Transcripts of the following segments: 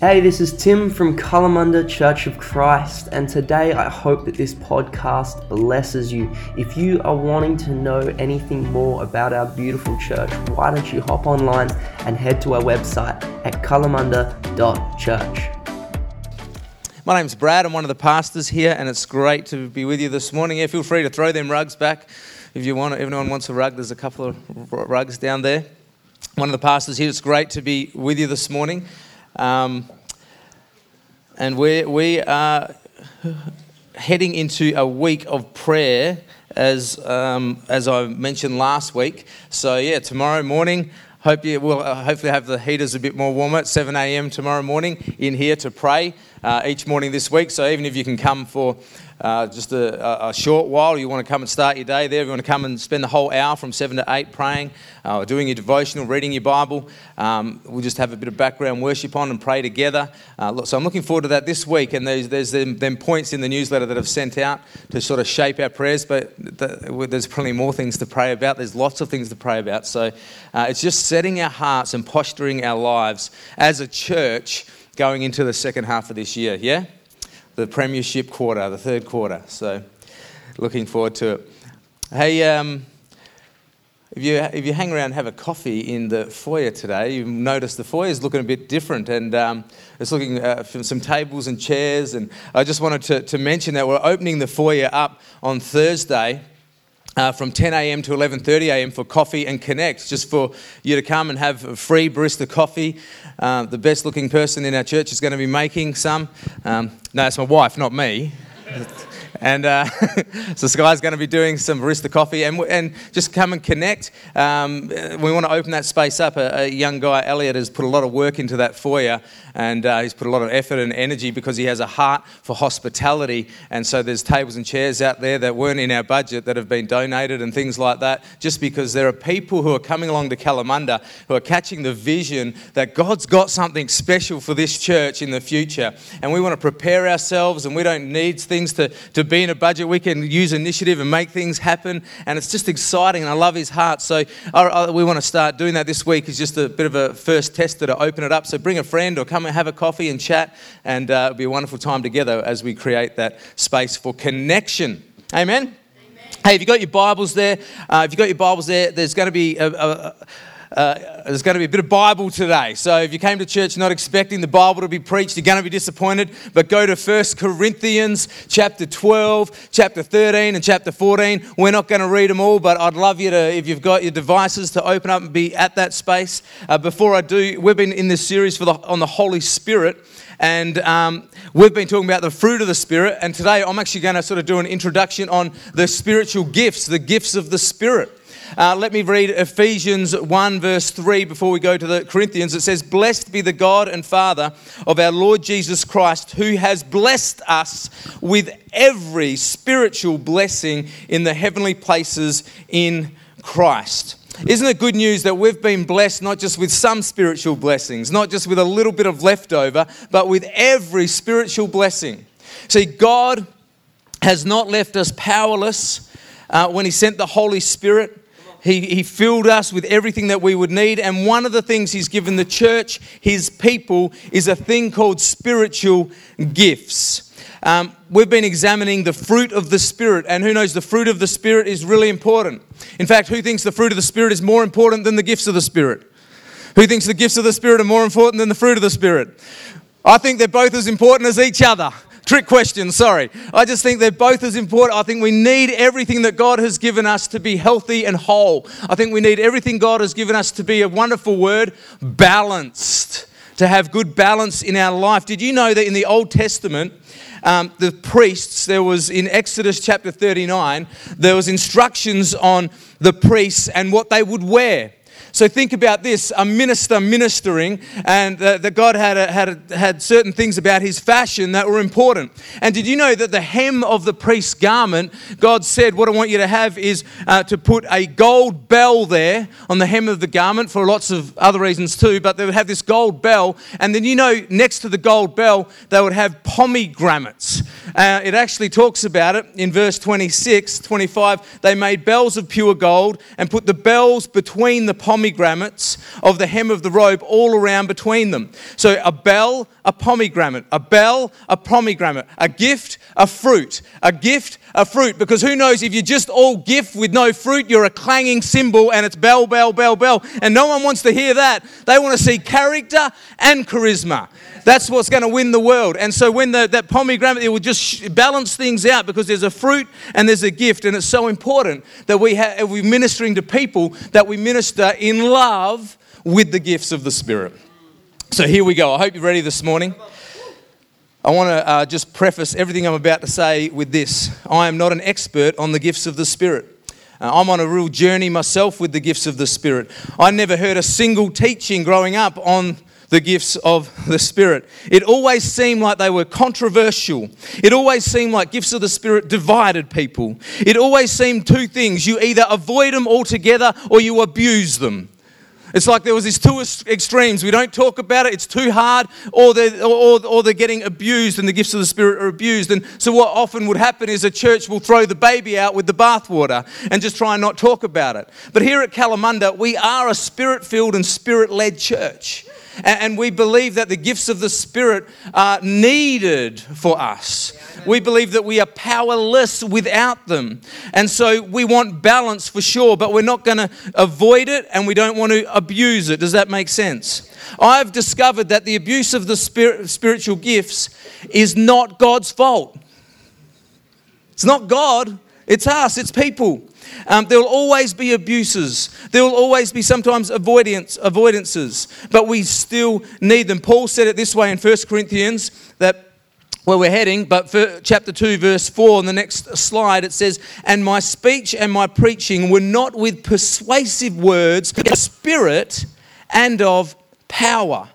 Hey, this is Tim from Kalamunda Church of Christ, and today I hope that this podcast blesses you. If you are wanting to know anything more about our beautiful church, why don't you hop online and head to our website at kalamunda.church. My name's Brad. I'm one of the pastors here, and it's great to be with you this morning. Yeah, feel free to throw them rugs back if you want. If anyone wants a rug, there's a couple of rugs down there. One of the pastors here. It's great to be with you this morning. Um, and we, we are heading into a week of prayer, as, um, as I mentioned last week. So, yeah, tomorrow morning, hope you will uh, hopefully have the heaters a bit more warmer at 7 a.m. tomorrow morning in here to pray uh, each morning this week. So, even if you can come for uh, just a, a, short while, you want to come and start your day there, you want to come and spend the whole hour from 7 to 8 praying, uh, doing your devotional, reading your Bible. Um, we'll just have a bit of background worship on and pray together. Uh, so I'm looking forward to that this week. And there's, there's them, them, points in the newsletter that I've sent out to sort of shape our prayers, but the, there's plenty more things to pray about. There's lots of things to pray about. So uh, it's just setting our hearts and posturing our lives as a church going into the second half of this year. Yeah? The Premiership quarter, the third quarter. So, looking forward to it. Hey, um, if you, if you hang around have a coffee in the foyer today, you notice the foyer is looking a bit different and um, it's looking uh, for some tables and chairs. And I just wanted to, to mention that we're opening the foyer up on Thursday uh, from 10 a.m. to 11:30 a.m. for coffee and connect, just for you to come and have a free barista coffee. Uh, the best-looking person in our church is going to be making some. Um, no, it's my wife, not me. And uh, so Sky's going to be doing some barista coffee and, and just come and connect. Um, we want to open that space up. A, a, young guy, Elliot, has put a lot of work into that foyer and uh, he's put a lot of effort and energy because he has a heart for hospitality. And so there's tables and chairs out there that weren't in our budget that have been donated and things like that, just because there are people who are coming along to Kalamunda who are catching the vision that God's got something special for this church in the future. And we want to prepare ourselves and we don't need things to, to be in a budget. We can use initiative and make things happen. And it's just exciting. And I love his heart. So I, I, we want to start doing that this week. Is just a bit of a first tester to open it up. So bring a friend or come and have a coffee and chat. And uh, it'll be a wonderful time together as we create that space for connection. Amen. Hey, if you've got your Bibles there, uh, if you've got your Bibles there, there's going to be a, a, uh, there's going to be a bit of Bible today. So if you came to church not expecting the Bible to be preached, you're going to be disappointed. But go to 1 Corinthians chapter 12, chapter 13, and chapter 14. We're not going to read them all, but I'd love you to, if you've got your devices, to open up and be at that space. Uh, before I do, we've been in this series for the, on the Holy Spirit. And um, we've been talking about the fruit of the Spirit. And today I'm actually going to sort of do an introduction on the spiritual gifts, the gifts of the Spirit. Uh, let me read Ephesians 1, verse 3 before we go to the Corinthians. It says, Blessed be the God and Father of our Lord Jesus Christ, who has blessed us with every spiritual blessing in the heavenly places in Christ. Isn't it good news that we've been blessed not just with some spiritual blessings, not just with a little bit of leftover, but with every spiritual blessing? See, God has not left us powerless uh, when He sent the Holy Spirit. He, he filled us with everything that we would need. And one of the things He's given the church, His people, is a thing called spiritual gifts. Um, we've been examining the fruit of the Spirit, and who knows, the fruit of the Spirit is really important. In fact, who thinks the fruit of the Spirit is more important than the gifts of the Spirit? Who thinks the gifts of the Spirit are more important than the fruit of the Spirit? I think they're both as important as each other. Trick question, sorry. I just think they're both as important. I think we need everything that God has given us to be healthy and whole. I think we need everything God has given us to be a wonderful word, balanced, to have good balance in our life. Did you know that in the Old Testament, um, the priests, there was in Exodus chapter 39, there was instructions on the priests and what they would wear. So think about this a minister ministering, and that God had, a, had, a, had certain things about his fashion that were important. And did you know that the hem of the priest's garment, God said, What I want you to have is uh, to put a gold bell there on the hem of the garment for lots of other reasons too, but they would have this gold bell. And then you know, next to the gold bell, they would have pomegranates. Uh, it actually talks about it in verse 26, 25. They made bells of pure gold and put the bells between the pomegranates pomegranates of the hem of the robe all around between them. So a bell, a pomegranate, a bell, a pomegranate, a gift, a fruit, a gift, a fruit. Because who knows, if you're just all gift with no fruit, you're a clanging cymbal and it's bell, bell, bell, bell. And no one wants to hear that. They want to see character and charisma. That's what's going to win the world. And so when the, that pomegranate, it will just balance things out because there's a fruit and there's a gift. And it's so important that we have, we're ministering to people, that we minister in love with the gifts of the Spirit. So here we go. I hope you're ready this morning. I want to uh, just preface everything I'm about to say with this. I am not an expert on the gifts of the Spirit. Uh, I'm on a real journey myself with the gifts of the Spirit. I never heard a single teaching growing up on the gifts of the Spirit. It always seemed like they were controversial. It always seemed like gifts of the Spirit divided people. It always seemed two things you either avoid them altogether or you abuse them. It's like there was these two extremes. We don't talk about it, it's too hard, or they're, or, or they're getting abused and the gifts of the Spirit are abused. And so, what often would happen is a church will throw the baby out with the bathwater and just try and not talk about it. But here at Kalamunda, we are a spirit filled and spirit led church. And we believe that the gifts of the Spirit are needed for us. We believe that we are powerless without them. And so we want balance for sure, but we're not going to avoid it and we don't want to abuse it. Does that make sense? I've discovered that the abuse of the spirit, spiritual gifts is not God's fault. It's not God, it's us, it's people. Um, there will always be abuses. There will always be sometimes avoidance, avoidances, but we still need them. Paul said it this way in 1 Corinthians that where we're heading, but for chapter 2, verse 4, on the next slide, it says, And my speech and my preaching were not with persuasive words, but spirit and of power.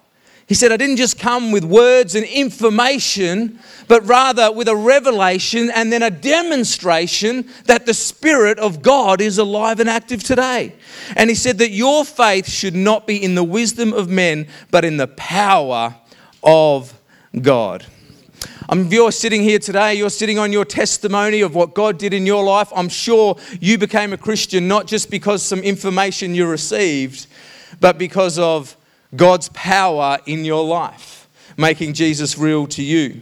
He said, I didn't just come with words and information, but rather with a revelation and then a demonstration that the Spirit of God is alive and active today. And he said that your faith should not be in the wisdom of men, but in the power of God. Um, if you're sitting here today, you're sitting on your testimony of what God did in your life. I'm sure you became a Christian not just because some information you received, but because of God's power in your life, making Jesus real to you.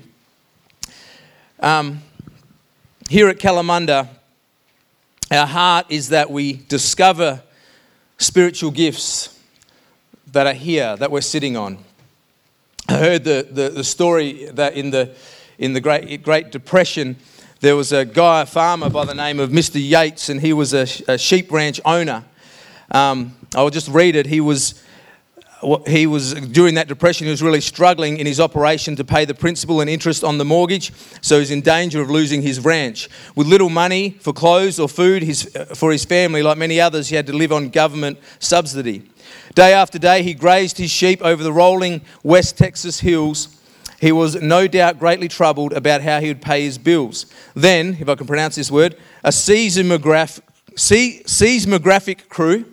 Um, here at Kalamunda, our heart is that we discover spiritual gifts that are here, that we're sitting on. I heard the, the, the story that in the, in the Great, Great Depression, there was a guy, a farmer by the name of Mr. Yates, and he was a, a sheep ranch owner. Um, I'll just read it. He was he was during that depression he was really struggling in his operation to pay the principal and interest on the mortgage so he's in danger of losing his ranch. With little money for clothes or food his, uh, for his family like many others he had to live on government subsidy. Day after day he grazed his sheep over the rolling west texas hills. He was no doubt greatly troubled about how he would pay his bills. Then if i can pronounce this word a seismograph, seismographic crew.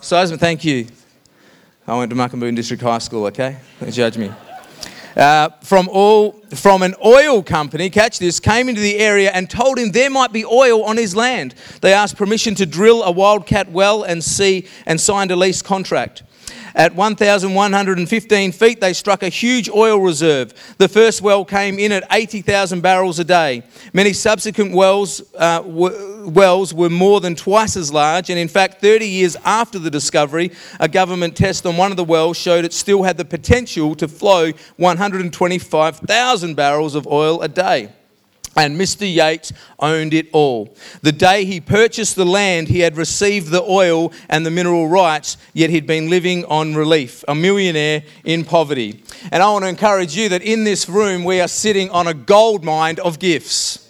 Seismic thank you I went to Mukinbudin District High School, okay? Don't judge me. Uh, from, all, from an oil company, catch this, came into the area and told him there might be oil on his land. They asked permission to drill a wildcat well and see and signed a lease contract. At 1,115 feet, they struck a huge oil reserve. The first well came in at 80,000 barrels a day. Many subsequent wells, uh, wells were more than twice as large, and in fact, 30 years after the discovery, a government test on one of the wells showed it still had the potential to flow 125,000 barrels of oil a day. And Mr. Yates owned it all. The day he purchased the land, he had received the oil and the mineral rights, yet he'd been living on relief, a millionaire in poverty. And I want to encourage you that in this room, we are sitting on a gold mine of gifts.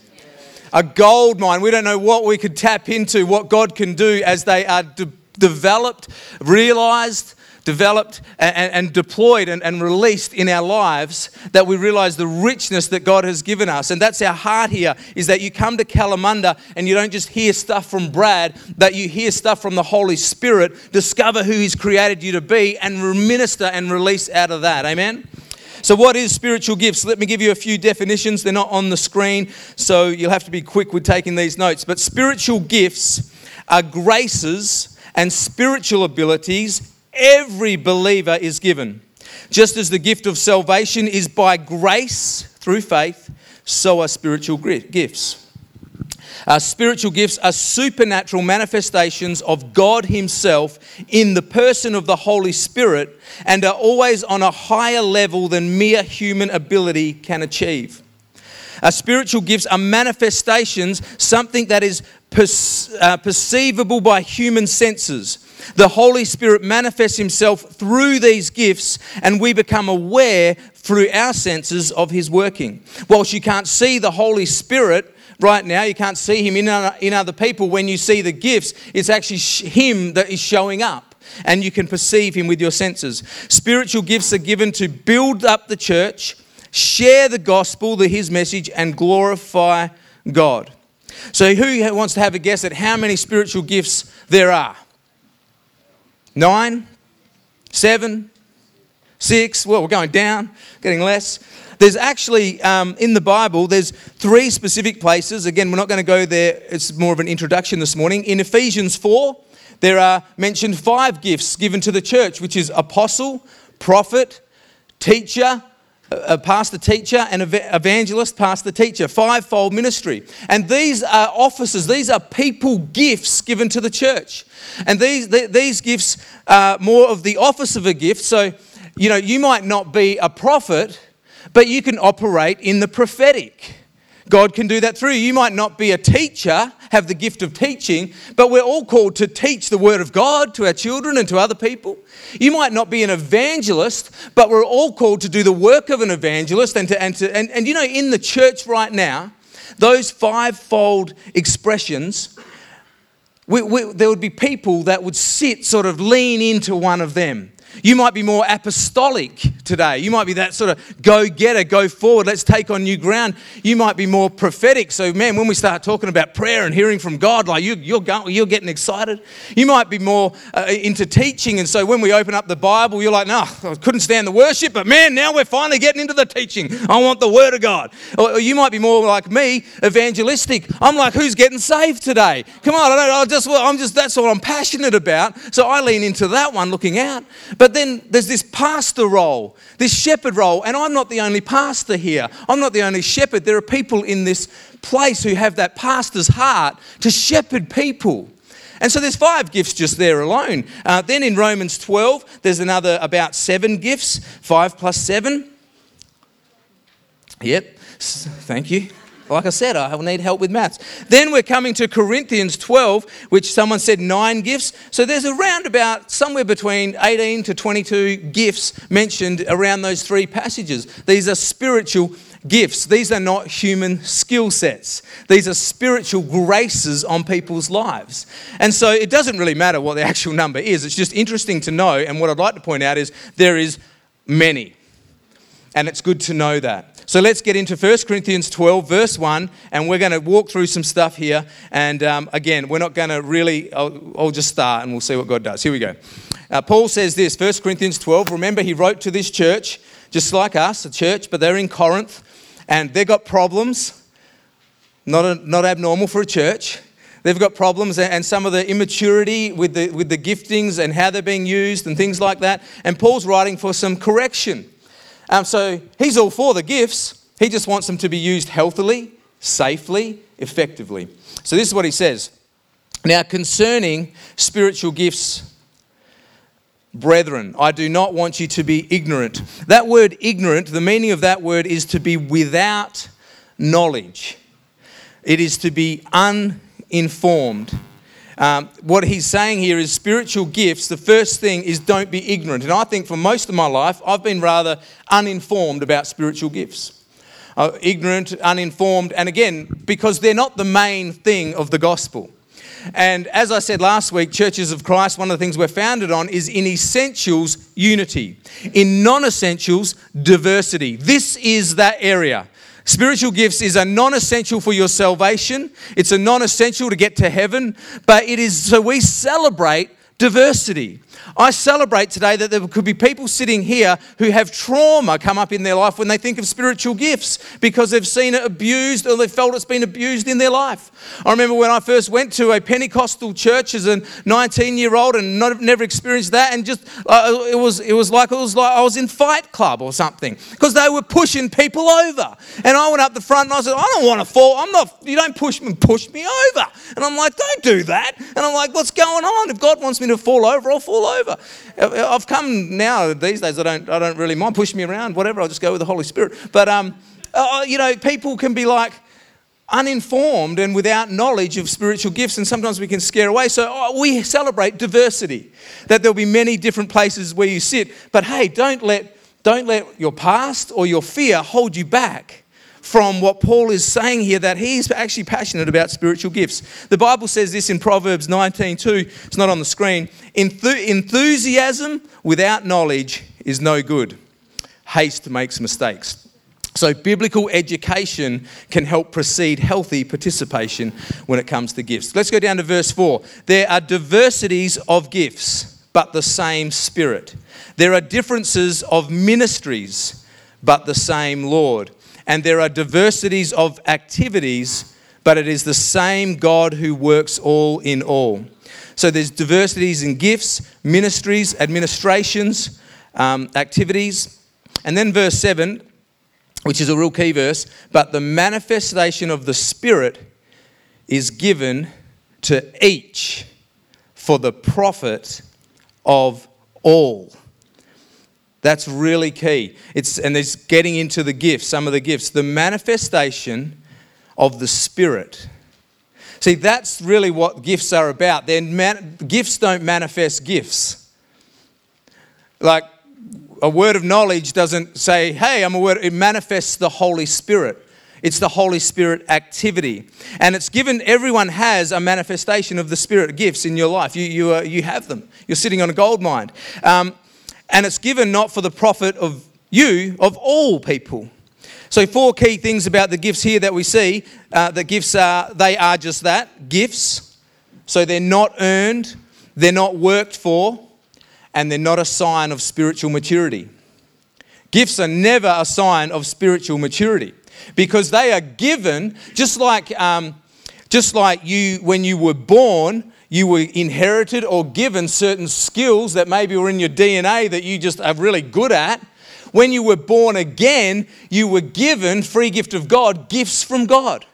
A gold mine. We don't know what we could tap into, what God can do as they are de- developed, realized, developed and, and deployed and, and, released in our lives that we realize the richness that God has given us. And that's our heart here is that you come to Kalamunda and you don't just hear stuff from Brad, that you hear stuff from the Holy Spirit, discover who He's created you to be, and minister and release out of that. Amen? So, what is spiritual gifts? Let me give you a few definitions. They're not on the screen, so you'll have to be quick with taking these notes. But spiritual gifts are graces and spiritual abilities every believer is given. Just as the gift of salvation is by grace through faith, so are spiritual gifts. Uh, spiritual gifts are supernatural manifestations of God Himself in the person of the Holy Spirit and are always on a higher level than mere human ability can achieve. Uh, spiritual gifts are manifestations, something that is per- uh, perceivable by human senses. The Holy Spirit manifests Himself through these gifts, and we become aware through our senses of His working. Whilst you can't see the Holy Spirit, right now. You can't see him in other, in other people. When you see the gifts, it's actually him that is showing up, and you can perceive him with your senses. Spiritual gifts are given to build up the church, share the gospel, the his message, and glorify God. So, who wants to have a guess at how many spiritual gifts there are? Nine? Seven? Six? Well, we're going down, getting less. There's actually, um, in the Bible, there's three specific places. Again, we're not going to go there. It's more of an introduction this morning. In Ephesians 4, there are mentioned five gifts given to the church, which is apostle, prophet, teacher, a pastor teacher and evangelist pastor teacher fivefold ministry. And these are offices these are people gifts given to the church. And these these gifts are more of the office of a gift. So you know you might not be a prophet but you can operate in the prophetic God can do that through you. You might not be a teacher, have the gift of teaching, but we're all called to teach the Word of God to our children and to other people. You might not be an evangelist, but we're all called to do the work of an evangelist. And, to, and, to, and, and you know, in the church right now, those fivefold expressions, we, we, there would be people that would sit, sort of lean into one of them. You might be more apostolic today. You might be that sort of go getter, go forward, let's take on new ground. You might be more prophetic. So, man, when we start talking about prayer and hearing from God, like you, you're, going, you're getting excited. You might be more uh, into teaching. And so, when we open up the Bible, you're like, no, I couldn't stand the worship, but man, now we're finally getting into the teaching. I want the Word of God. Or, or you might be more like me, evangelistic. I'm like, who's getting saved today? Come on, I don't, I just, I'm just, that's what I'm passionate about. So, I lean into that one looking out. But but then there's this pastor role, this shepherd role, and I'm not the only pastor here. I'm not the only shepherd. There are people in this place who have that pastor's heart to shepherd people. And so there's five gifts just there alone. Uh, then in Romans 12, there's another about seven gifts, five plus seven. Yep, thank you. Like I said, I will need help with maths. Then we're coming to Corinthians 12, which someone said nine gifts. So there's around about somewhere between 18 to 22 gifts mentioned around those three passages. These are spiritual gifts. These are not human skill sets. These are spiritual graces on people's lives. And so it doesn't really matter what the actual number is. It's just interesting to know. And what I'd like to point out is there is many. And it's good to know that. So let's get into 1 Corinthians 12, verse 1, and we're going to walk through some stuff here. And um, again, we're not going to really, I'll, I'll, just start and we'll see what God does. Here we go. Uh, Paul says this 1 Corinthians 12. Remember, he wrote to this church, just like us, a church, but they're in Corinth, and they've got problems. Not, a, not abnormal for a church. They've got problems and some of the immaturity with the, with the giftings and how they're being used and things like that. And Paul's writing for some correction. Um, so he's all for the gifts. He just wants them to be used healthily, safely, effectively. So this is what he says. Now, concerning spiritual gifts, brethren, I do not want you to be ignorant. That word ignorant, the meaning of that word is to be without knowledge, it is to be uninformed. Um, what he's saying here is spiritual gifts. The first thing is don't be ignorant. And I think for most of my life, I've been rather uninformed about spiritual gifts. Uh, ignorant, uninformed, and again, because they're not the main thing of the gospel. And as I said last week, Churches of Christ, one of the things we're founded on is in essentials, unity. In non essentials, diversity. This is that area. Spiritual gifts is a non essential for your salvation, it's a non essential to get to heaven, but it is so we celebrate diversity. I celebrate today that there could be people sitting here who have trauma come up in their life when they think of spiritual gifts because they've seen it abused or they felt it's been abused in their life. I remember when I first went to a Pentecostal church as a 19 year old and not, never experienced that, and just uh, it was it was like it was like I was in Fight Club or something because they were pushing people over, and I went up the front and I said, I don't want to fall. I'm not. You don't push me, push me over, and I'm like, don't do that, and I'm like, what's going on? If God wants me to fall over, I'll fall over over. I've come now these days. I don't. I don't really mind. Push me around, whatever. I'll just go with the Holy Spirit. But um, uh, uh, you know, people can be like uninformed and without knowledge of spiritual gifts, and sometimes we can scare away. So oh, we celebrate diversity. That there'll be many different places where you sit. But hey, don't let don't let your past or your fear hold you back from what Paul is saying here that he's actually passionate about spiritual gifts. The Bible says this in Proverbs 19:2. It's not on the screen. Enthusiasm without knowledge is no good. Haste makes mistakes. So, biblical education can help precede healthy participation when it comes to gifts. Let's go down to verse 4. There are diversities of gifts, but the same Spirit. There are differences of ministries, but the same Lord and there are diversities of activities, but it is the same God who works all in all. So there's diversities in gifts, ministries, administrations, um, activities. And then verse 7, which is a real key verse, but the manifestation of the Spirit is given to each for the profit of all. That's really key. It's, and there's getting into the gifts, some of the gifts, the manifestation of the Spirit. See, that's really what gifts are about. Then man, gifts don't manifest gifts. Like a word of knowledge doesn't say, hey, I'm a word, it manifests the Holy Spirit. It's the Holy Spirit activity. And it's given, everyone has a manifestation of the Spirit gifts in your life. You, you, uh, you have them. You're sitting on a gold mine. Um, and it's given not for the profit of you, of all people. So, four key things about the gifts here that we see. Uh, the gifts are, they are just that gifts. So, they're not earned, they're not worked for, and they're not a sign of spiritual maturity. Gifts are never a sign of spiritual maturity because they are given just like, um, just like you, when you were born, you were inherited or given certain skills that maybe were in your DNA that you just are really good at. When you were born again, you were given, free gift of God, gifts from God.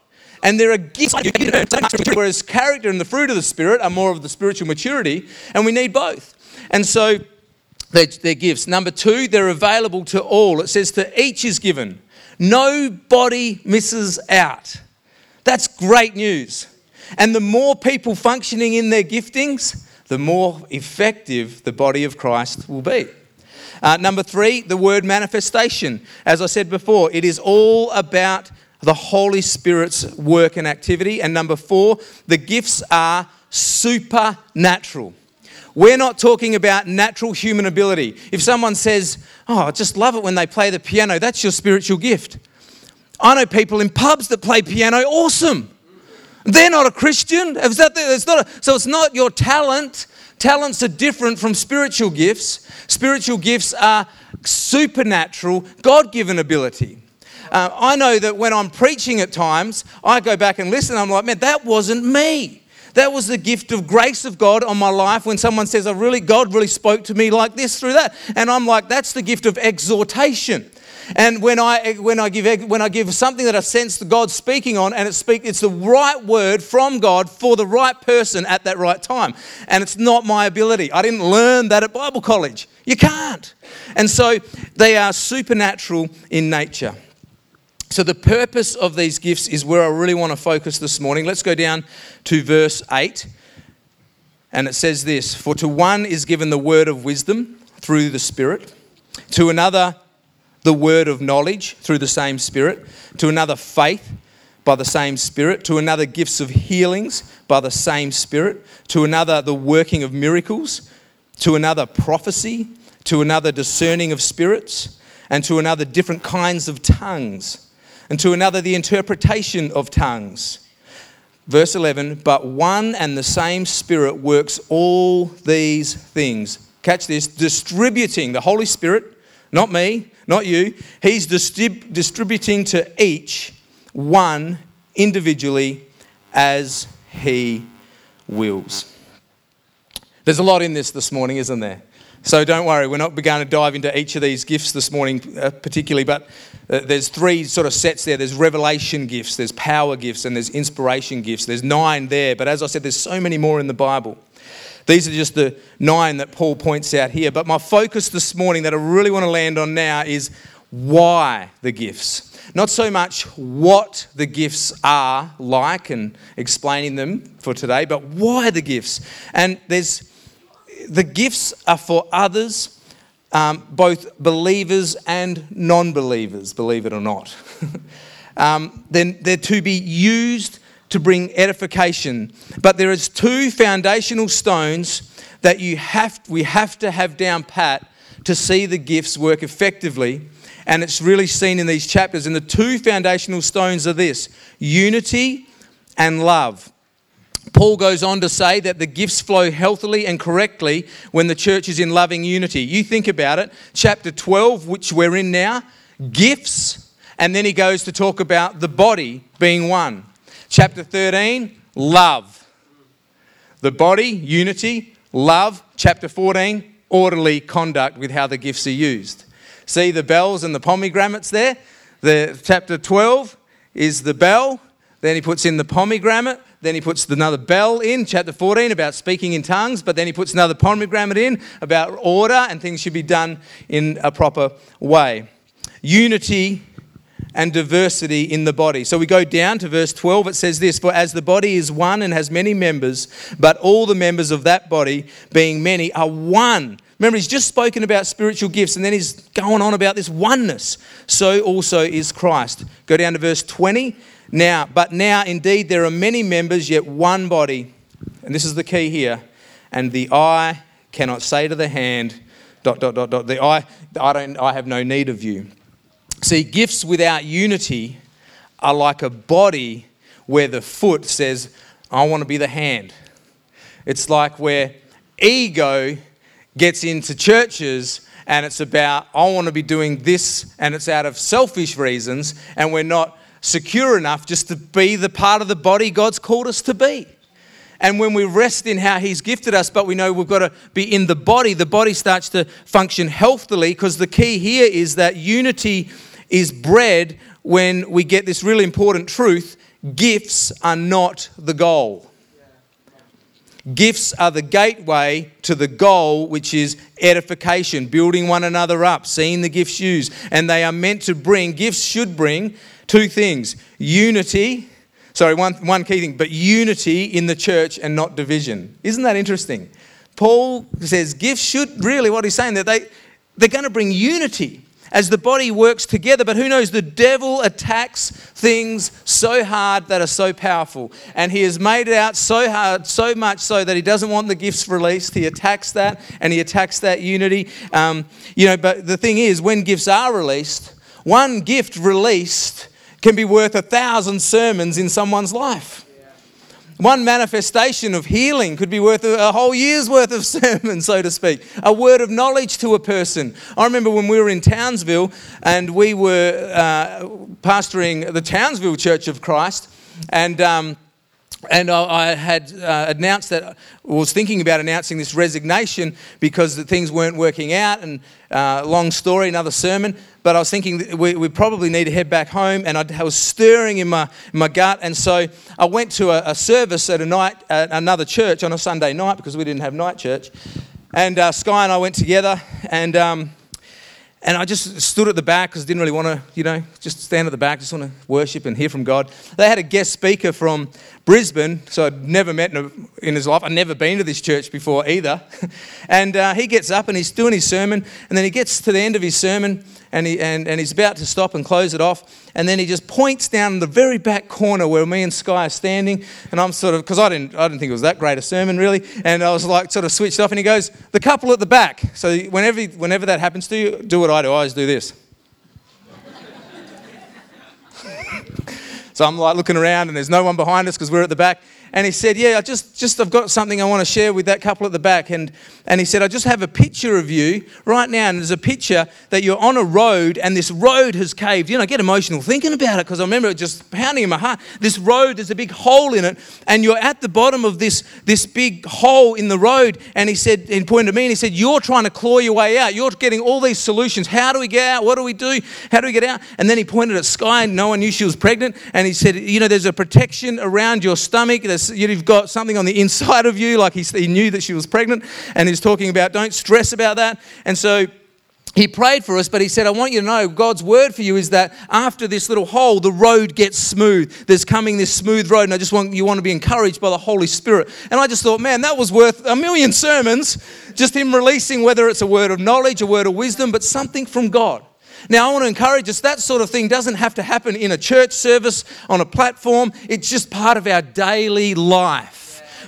And there are gifts, whereas character and the fruit of the Spirit are more of the spiritual maturity, and we need both. And so they're, they're gifts. Number two, they're available to all. It says to each is given. Nobody misses out. That's great news. And the more people functioning in their giftings, the more effective the body of Christ will be. Uh, number three, the word manifestation. As I said before, it is all about the Holy Spirit's work and activity. And number four, the gifts are supernatural. We're not talking about natural human ability. If someone says, Oh, I just love it when they play the piano, that's your spiritual gift. I know people in pubs that play piano, awesome. They're not a Christian. Is that the, it's not a, so it's not your talent. Talents are different from spiritual gifts. Spiritual gifts are supernatural, God given ability. Uh, I know that when I'm preaching at times, I go back and listen. I'm like, man, that wasn't me. That was the gift of grace of God on my life when someone says, I really, God really spoke to me like this through that. And I'm like, that's the gift of exhortation. And when I, when I, give, when I give something that I sense the God speaking on, and it speak, it's the right word from God for the right person at that right time. And it's not my ability. I didn't learn that at Bible college. You can't. And so they are supernatural in nature. So, the purpose of these gifts is where I really want to focus this morning. Let's go down to verse 8. And it says this For to one is given the word of wisdom through the Spirit, to another, the word of knowledge through the same Spirit, to another, faith by the same Spirit, to another, gifts of healings by the same Spirit, to another, the working of miracles, to another, prophecy, to another, discerning of spirits, and to another, different kinds of tongues, and to another, the interpretation of tongues. Verse 11, but one and the same Spirit works all these things, catch this, distributing the Holy Spirit, not me, not you. He's distrib- distributing to each one individually as he wills. There's a lot in this this morning, isn't there? So don't worry, we're not going to dive into each of these gifts this morning, uh, particularly, but uh, there's three sort of sets there. There's revelation gifts, there's power gifts, and there's inspiration gifts. There's nine there, but as I said, there's so many more in the Bible. These are just the nine that Paul points out here. But my focus this morning that I really want to land on now is why the gifts. Not so much what the gifts are like and explaining them for today, but why the gifts. And there's the gifts are for others, um, both believers and non believers, believe it or not. um, then they're to be used to bring edification. But there is two foundational stones that you have, we have to have down pat to see the gifts work effectively. And it's really seen in these chapters. And the two foundational stones are this unity and love. Paul goes on to say that the gifts flow healthily and correctly when the church is in loving unity. You think about it, chapter 12, which we're in now, gifts, and then he goes to talk about the body being one. Chapter 13, love. The body, unity, love. Chapter 14, orderly conduct with how the gifts are used. See the bells and the pomegranates there? The chapter 12 is the bell, then he puts in the pomegranate then he puts another bell in, chapter 14, about speaking in tongues. But then he puts another pomegranate in about order and things should be done in a proper way. Unity and diversity in the body. So we go down to verse 12. It says this For as the body is one and has many members, but all the members of that body, being many, are one. Remember, he's just spoken about spiritual gifts and then he's going on about this oneness. So also is Christ. Go down to verse 20. Now, but now indeed there are many members, yet one body. And this is the key here. And the eye cannot say to the hand, dot, dot, dot, dot, the eye, I, don't, I have no need of you. See, gifts without unity are like a body where the foot says, I want to be the hand. It's like where ego gets into churches and it's about, I want to be doing this, and it's out of selfish reasons, and we're not secure enough just to be the part of the body God's called us to be. And when we rest in how He's gifted us, but we know we've got to be in the body, the body starts to function healthily because the key here is that unity is bred when we get this really important truth gifts are not the goal. Gifts are the gateway to the goal, which is edification, building one another up, seeing the gifts used. And they are meant to bring, gifts should bring Two things unity, sorry, one, one key thing, but unity in the church and not division. Isn't that interesting? Paul says gifts should really, what he's saying, that they, they're going to bring unity as the body works together. But who knows? The devil attacks things so hard that are so powerful. And he has made it out so hard, so much so that he doesn't want the gifts released. He attacks that and he attacks that unity. Um, you know, but the thing is, when gifts are released, one gift released can be worth a thousand sermons in someone's life. One manifestation of healing could be worth a whole year's worth of sermons, so to speak. A word of knowledge to a person. I remember when we were in Townsville and we were uh, pastoring the Townsville Church of Christ, and um, and I had uh, announced that, was thinking about announcing this resignation because things weren't working out. And uh, long story, another sermon. But I was thinking we, we, probably need to head back home. And I, was stirring in my, in my gut. And so I went to a, a service at a night, at another church on a Sunday night because we didn't have night church. And uh, Sky and I went together. And um, and I just stood at the back because I didn't really want to, you know, just stand at the back, just want to worship and hear from God. They had a guest speaker from Brisbane, so I'd never met him in his life. I'd never been to this church before either. And uh, he gets up and he's doing his sermon, and then he gets to the end of his sermon and, he, and, and he's about to stop and close it off. And then he just points down in the very back corner where me and Sky are standing. And I'm sort of, because I didn't, I didn't think it was that great a sermon really. And I was like, sort of switched off. And he goes, The couple at the back. So whenever, whenever that happens to you, do what I do. I always do this. So I'm like looking around and there's no one behind us because we're at the back. And he said, Yeah, I just, just I've got something I want to share with that couple at the back. And, and he said, I just have a picture of you right now. And there's a picture that you're on a road and this road has caved. You know, I get emotional thinking about it because I remember it just pounding in my heart. This road, there's a big hole in it. And you're at the bottom of this, this big hole in the road. And he said, he pointed to me and he said, You're trying to claw your way out. You're getting all these solutions. How do we get out? What do we do? How do we get out? And then he pointed at Sky and no one knew she was pregnant. And he said, You know, there's a protection around your stomach. There's you've got something on the inside of you, like he, he knew that she was pregnant, and he's talking about don't stress about that. And so he prayed for us, but he said, I want you to know God's word for you is that after this little hole, the road gets smooth. There's coming this smooth road, and I just want you want to be encouraged by the Holy Spirit. And I just thought, man, that was worth a million sermons, just him releasing whether it's a word of knowledge, a word of wisdom, but something from God. Now, I want to encourage us that sort of thing doesn't have to happen in a church service, on a platform. It's just part of our daily life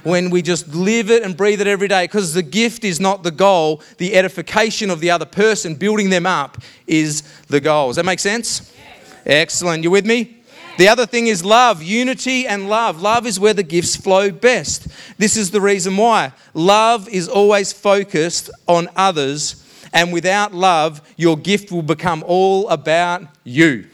when we just live it and breathe it every day because the gift is not the goal. The edification of the other person, building them up, is the goal. Does that make sense? Yes. Excellent. You with me? Yes. The other thing is love, unity and love. Love is where the gifts flow best. This is the reason why. Love is always focused on others and without love, your gift will become all about you.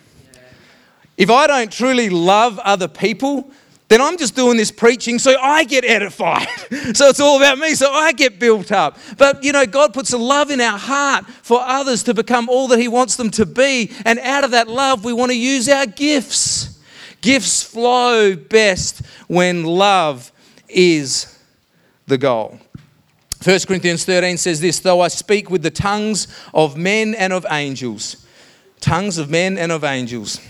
If I don't truly love other people, then I'm just doing this preaching so I get edified. so it's all about me, so I get built up. But you know, God puts a love in our heart for others to become all that He wants them to be. And out of that love, we want to use our gifts. Gifts flow best when love is the goal. 1 Corinthians 13 says this Though I speak with the tongues of men and of angels, tongues of men and of angels,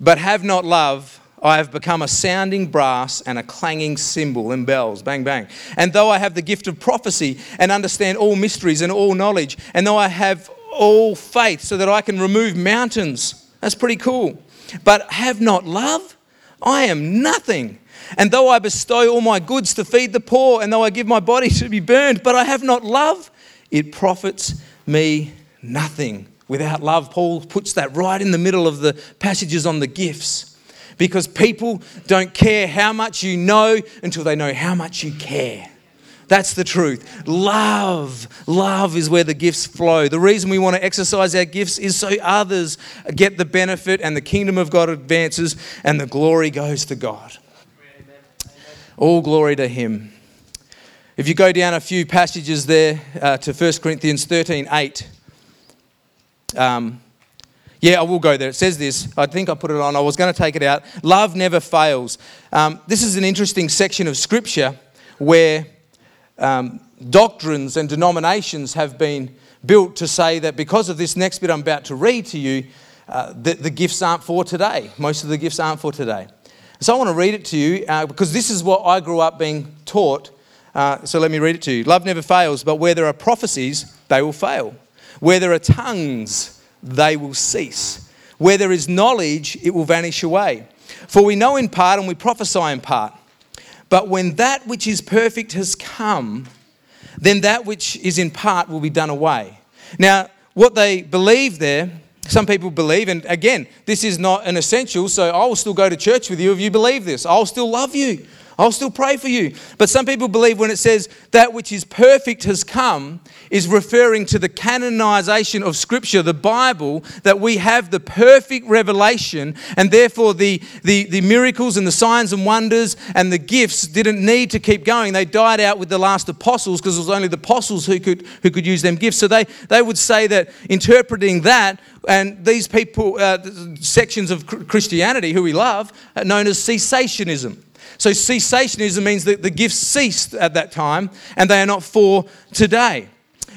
but have not love, I have become a sounding brass and a clanging cymbal and bells. Bang, bang. And though I have the gift of prophecy and understand all mysteries and all knowledge, and though I have all faith so that I can remove mountains, that's pretty cool. But have not love, I am nothing. And though I bestow all my goods to feed the poor, and though I give my body to be burned, but I have not love, it profits me nothing. Without love, Paul puts that right in the middle of the passages on the gifts. Because people don't care how much you know until they know how much you care. That's the truth. Love, love is where the gifts flow. The reason we want to exercise our gifts is so others get the benefit and the kingdom of God advances and the glory goes to God. All glory to Him. If you go down a few passages there uh, to 1 Corinthians 13 8. Um, yeah, I will go there. It says this. I think I put it on. I was going to take it out. Love never fails. Um, this is an interesting section of scripture where um, doctrines and denominations have been built to say that because of this next bit I'm about to read to you, uh, the, the gifts aren't for today. Most of the gifts aren't for today. So I want to read it to you uh, because this is what I grew up being taught. Uh, so let me read it to you. Love never fails, but where there are prophecies, they will fail. Where there are tongues, they will cease. Where there is knowledge, it will vanish away. For we know in part and we prophesy in part. But when that which is perfect has come, then that which is in part will be done away. Now, what they believe there some people believe, and again, this is not an essential, so I will still go to church with you if you believe this. I'll still love you. I'll still pray for you. But some people believe when it says that which is perfect has come is referring to the canonization of Scripture, the Bible, that we have the perfect revelation, and therefore the, the, the miracles and the signs and wonders and the gifts didn't need to keep going. They died out with the last apostles because it was only the apostles who could, who could use them gifts. So they, they would say that interpreting that, and these people, uh, sections of Christianity who we love, are known as cessationism. So cessationism means that the gifts ceased at that time and they are not for today.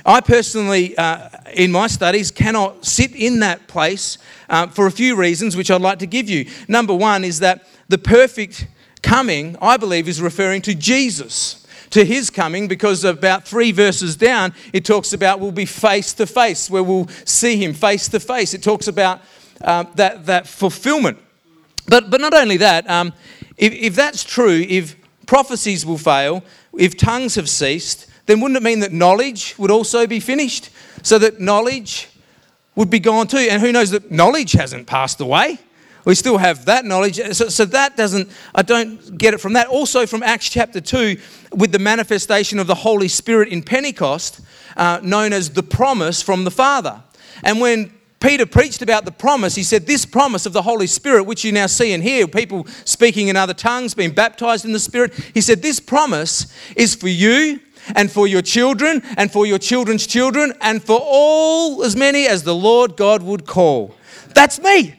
I personally, uh, in my studies, cannot sit in that place uh, for a few reasons, which I'd like to give you. Number one is that the perfect coming, I believe, is referring to Jesus, to his coming, because about three verses down, it talks about we'll be face to face, where we'll see him face to face. It talks about uh, that, that fulfillment. But, but not only that, um, if, if that's true, if prophecies will fail, if tongues have ceased, then wouldn't it mean that knowledge would also be finished? So that knowledge would be gone too. And who knows that knowledge hasn't passed away? We still have that knowledge. So, so, that doesn't, I don't get it from that. Also, from Acts chapter 2, with the manifestation of the Holy Spirit in Pentecost, uh, known as the promise from the Father. And when Peter preached about the promise, he said, This promise of the Holy Spirit, which you now see and hear, people speaking in other tongues, being baptized in the Spirit, he said, This promise is for you and for your children and for your children's children and for all as many as the Lord God would call. That's me.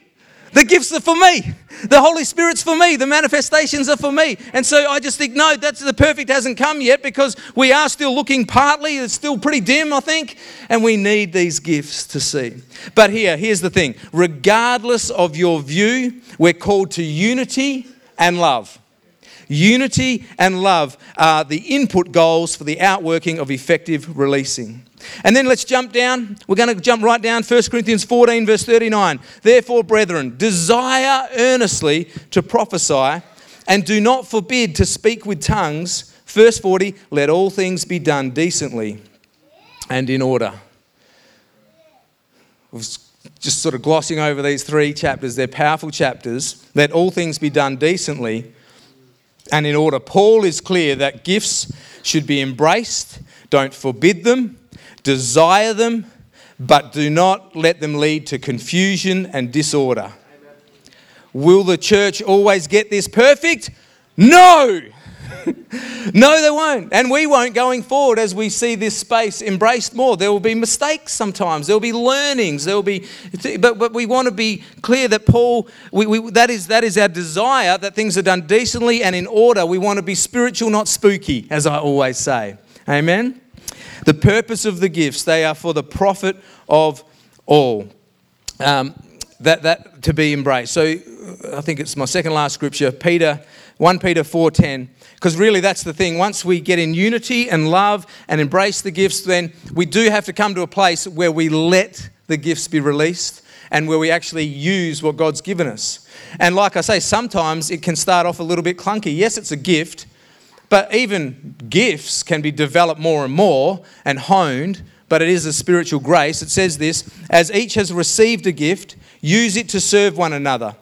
The gifts are for me. The Holy Spirit's for me. The manifestations are for me. And so I just think, no, that's the perfect hasn't come yet because we are still looking partly. It's still pretty dim, I think. And we need these gifts to see. But here, here's the thing regardless of your view, we're called to unity and love. Unity and love are the input goals for the outworking of effective releasing. And then let's jump down. We're going to jump right down 1 Corinthians 14, verse 39. Therefore, brethren, desire earnestly to prophesy and do not forbid to speak with tongues. Verse 40, let all things be done decently and in order. Just sort of glossing over these three chapters, they're powerful chapters. Let all things be done decently and in order. Paul is clear that gifts should be embraced, don't forbid them Desire them, but do not let them lead to confusion and disorder. Will the church always get this perfect? No! no, they won't. And we won't going forward as we see this space embraced more. There will be mistakes sometimes, there will be learnings, there will be, but, but we want to be clear that Paul, we, we, that, is, that is our desire that things are done decently and in order. We want to be spiritual, not spooky, as I always say. Amen? The purpose of the gifts, they are for the profit of all. Um, that, that to be embraced. So I think it's my second last scripture, Peter, 1 Peter 4:10. Because really that's the thing. Once we get in unity and love and embrace the gifts, then we do have to come to a place where we let the gifts be released and where we actually use what God's given us. And like I say, sometimes it can start off a little bit clunky. Yes, it's a gift, but even gifts can be developed more and more and honed, but it is a spiritual grace. It says this as each has received a gift, use it to serve one another.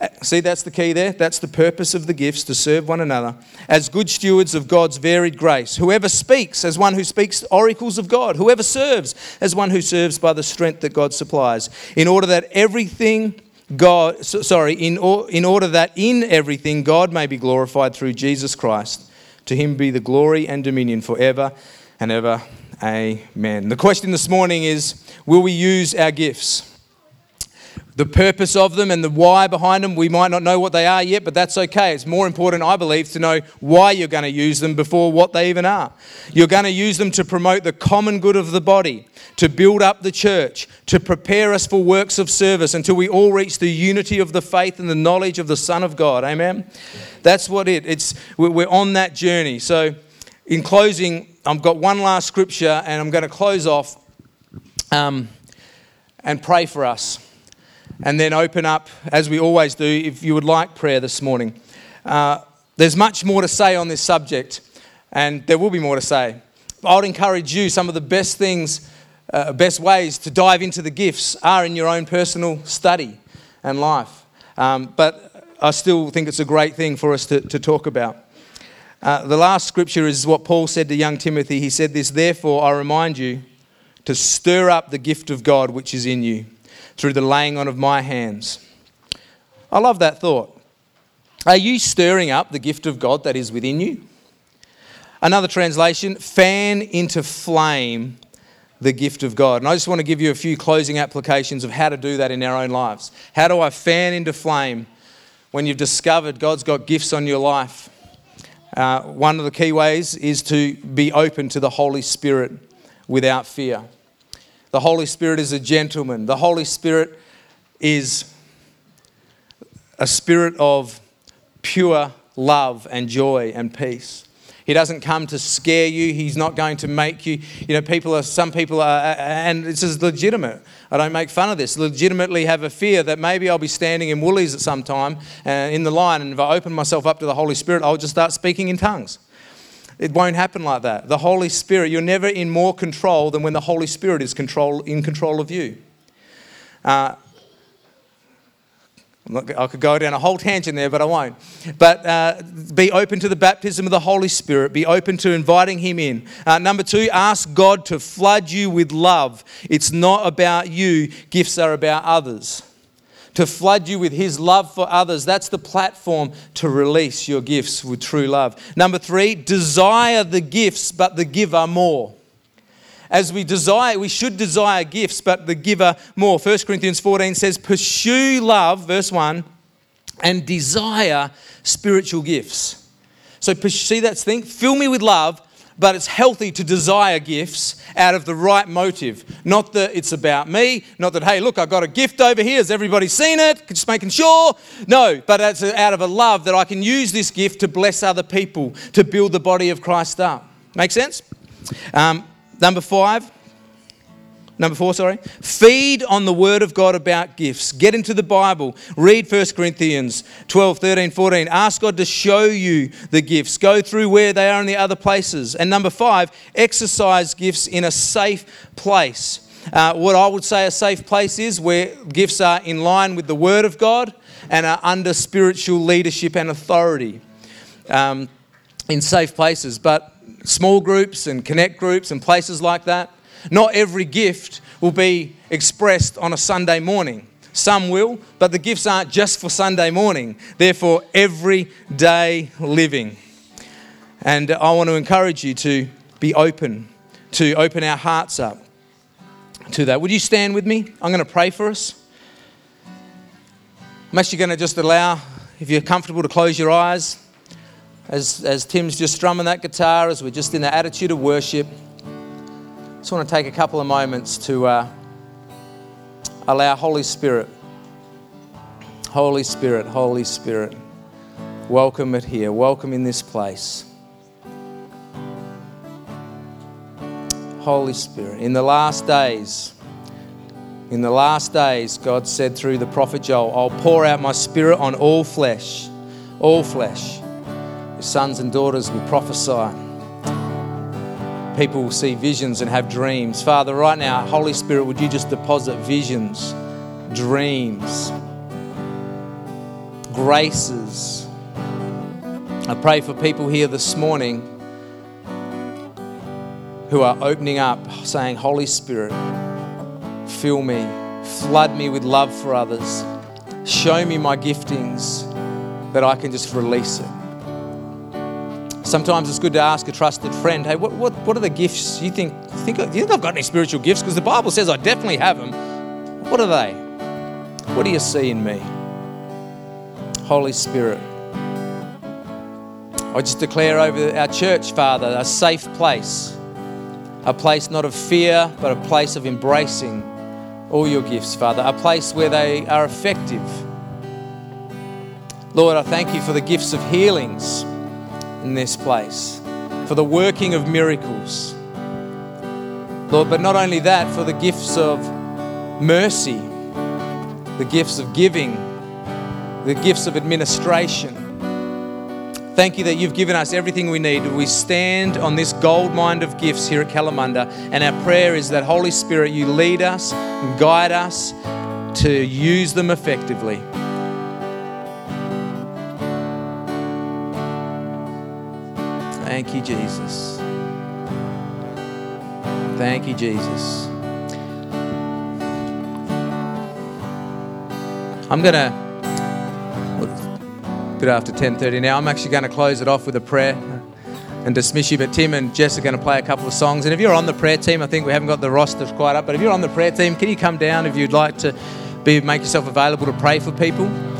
Uh, see, that's the key there. That's the purpose of the gifts to serve one another as good stewards of God's varied grace. Whoever speaks as one who speaks oracles of God, whoever serves as one who serves by the strength that God supplies, in order that everything God, sorry, in, in order that in everything God may be glorified through Jesus Christ. To him be the glory and dominion forever and ever. Amen. The question this morning is Will we use our gifts? The purpose of them and the why behind them, we might not know what they are yet, but that's okay. It's more important, I believe, to know why you're going to use them before what they even are. You're going to use them to promote the common good of the body, to build up the church, to prepare us for works of service until we all reach the unity of the faith and the knowledge of the Son of God. Amen. That's what it. It's we're on that journey. So, in closing, I've got one last scripture, and I'm going to close off um, and pray for us and then open up, as we always do, if you would like prayer this morning. Uh, there's much more to say on this subject, and there will be more to say. I would encourage you, some of the best things, uh, best ways to dive into the gifts are in your own personal study and life. Um, but I still think it's a great thing for us to, to talk about. Uh, the last scripture is what Paul said to young Timothy. He said this, Therefore, I remind you to stir up the gift of God which is in you through the laying on of my hands. I love that thought. Are you stirring up the gift of God that is within you? Another translation, fan into flame the gift of God. And I just want to give you a few closing applications of how to do that in our own lives. How do I fan into flame when you've discovered God's got gifts on your life? Uh, one of the key ways is to be open to the Holy Spirit without fear. The Holy Spirit is a gentleman. The Holy Spirit is a spirit of pure love and joy and peace. He doesn't come to scare you. He's not going to make you. You know, people are, some people are, and this is legitimate. I don't make fun of this. Legitimately have a fear that maybe I'll be standing in Woolies at some time uh, in the line, and if I open myself up to the Holy Spirit, I'll just start speaking in tongues. It won't happen like that. The Holy Spirit, you're never in more control than when the Holy Spirit is control, in control of you. Uh, I could go down a whole tangent there, but I won't. But uh, be open to the baptism of the Holy Spirit. Be open to inviting Him in. Uh, number two, ask God to flood you with love. It's not about you, gifts are about others. To flood you with His love for others. That's the platform to release your gifts with true love. Number three, desire the gifts, but the giver more as we desire, we should desire gifts, but the giver more. 1 Corinthians 14 says, Pursue love, verse 1, and desire spiritual gifts. So, see that thing? Fill me with love, but it's healthy to desire gifts out of the right motive. Not that it's about me, not that, hey, look, I've got a gift over here. Has everybody seen it? Just making sure. No, but it's out of a love that I can use this gift to bless other people, to build the body of Christ up. Make sense? Um, Number five, Number four, sorry. Feed on the word of God about gifts. Get into the Bible. Read 1 Corinthians 12, 13, 14. Ask God to show you the gifts. Go through where they are in the other places. And number five, exercise gifts in a safe place. Uh, what I would say a safe place is where gifts are in line with the word of God and are under spiritual leadership and authority um, in safe places. But small groups and connect groups and places like that. Not every gift will be expressed on a Sunday morning. Some will, but the gifts aren't just for Sunday morning, they're for everyday living. And I want to encourage you to be open, to open our hearts up to that. Would you stand with me? I'm going to pray for us. I'm actually going to just allow, if you're comfortable, to close your eyes as, as Tim's just strumming that guitar, as we're just in the attitude of worship, just want to take a couple of moments to uh, allow Holy Spirit, Holy Spirit, Holy Spirit, welcome it here, welcome in this place. Holy Spirit, in the last days, in the last days, God said through the prophet Joel, I'll pour out my spirit on all flesh, all flesh sons and daughters will prophesy. People will see visions and have dreams. Father, right now, Holy Spirit, would you just deposit visions, dreams, graces? I pray for people here this morning who are opening up, saying, Holy Spirit, fill me, flood me with love for others, show me my giftings that I can just release it. Sometimes it's good to ask a trusted friend, hey, what, what, what are the gifts you think, think, you think I've got any spiritual gifts? Because the Bible says I definitely have them. What are they? What do you see in me? Holy Spirit. I just declare over our church, Father, a safe place, a place not of fear, but a place of embracing all your gifts, Father, a place where they are effective. Lord, I thank you for the gifts of healings in this place, for the working of miracles. Lord, but not only that, for the gifts of mercy, the gifts of giving, the gifts of administration. Thank you that you've given us everything we need. We stand on this gold mine of gifts here at Kalamunda, and our prayer is that Holy Spirit, you lead us and guide us to use them effectively. Thank you, Jesus. Thank you, Jesus. I'm going to bit after 10:30 now. I'm actually going to close it off with a prayer and dismiss you. But Tim and Jess are going to play a couple of songs. And if you're on the prayer team, I think we haven't got the rosters quite up. But if you're on the prayer team, can you come down if you'd like to be make yourself available to pray for people?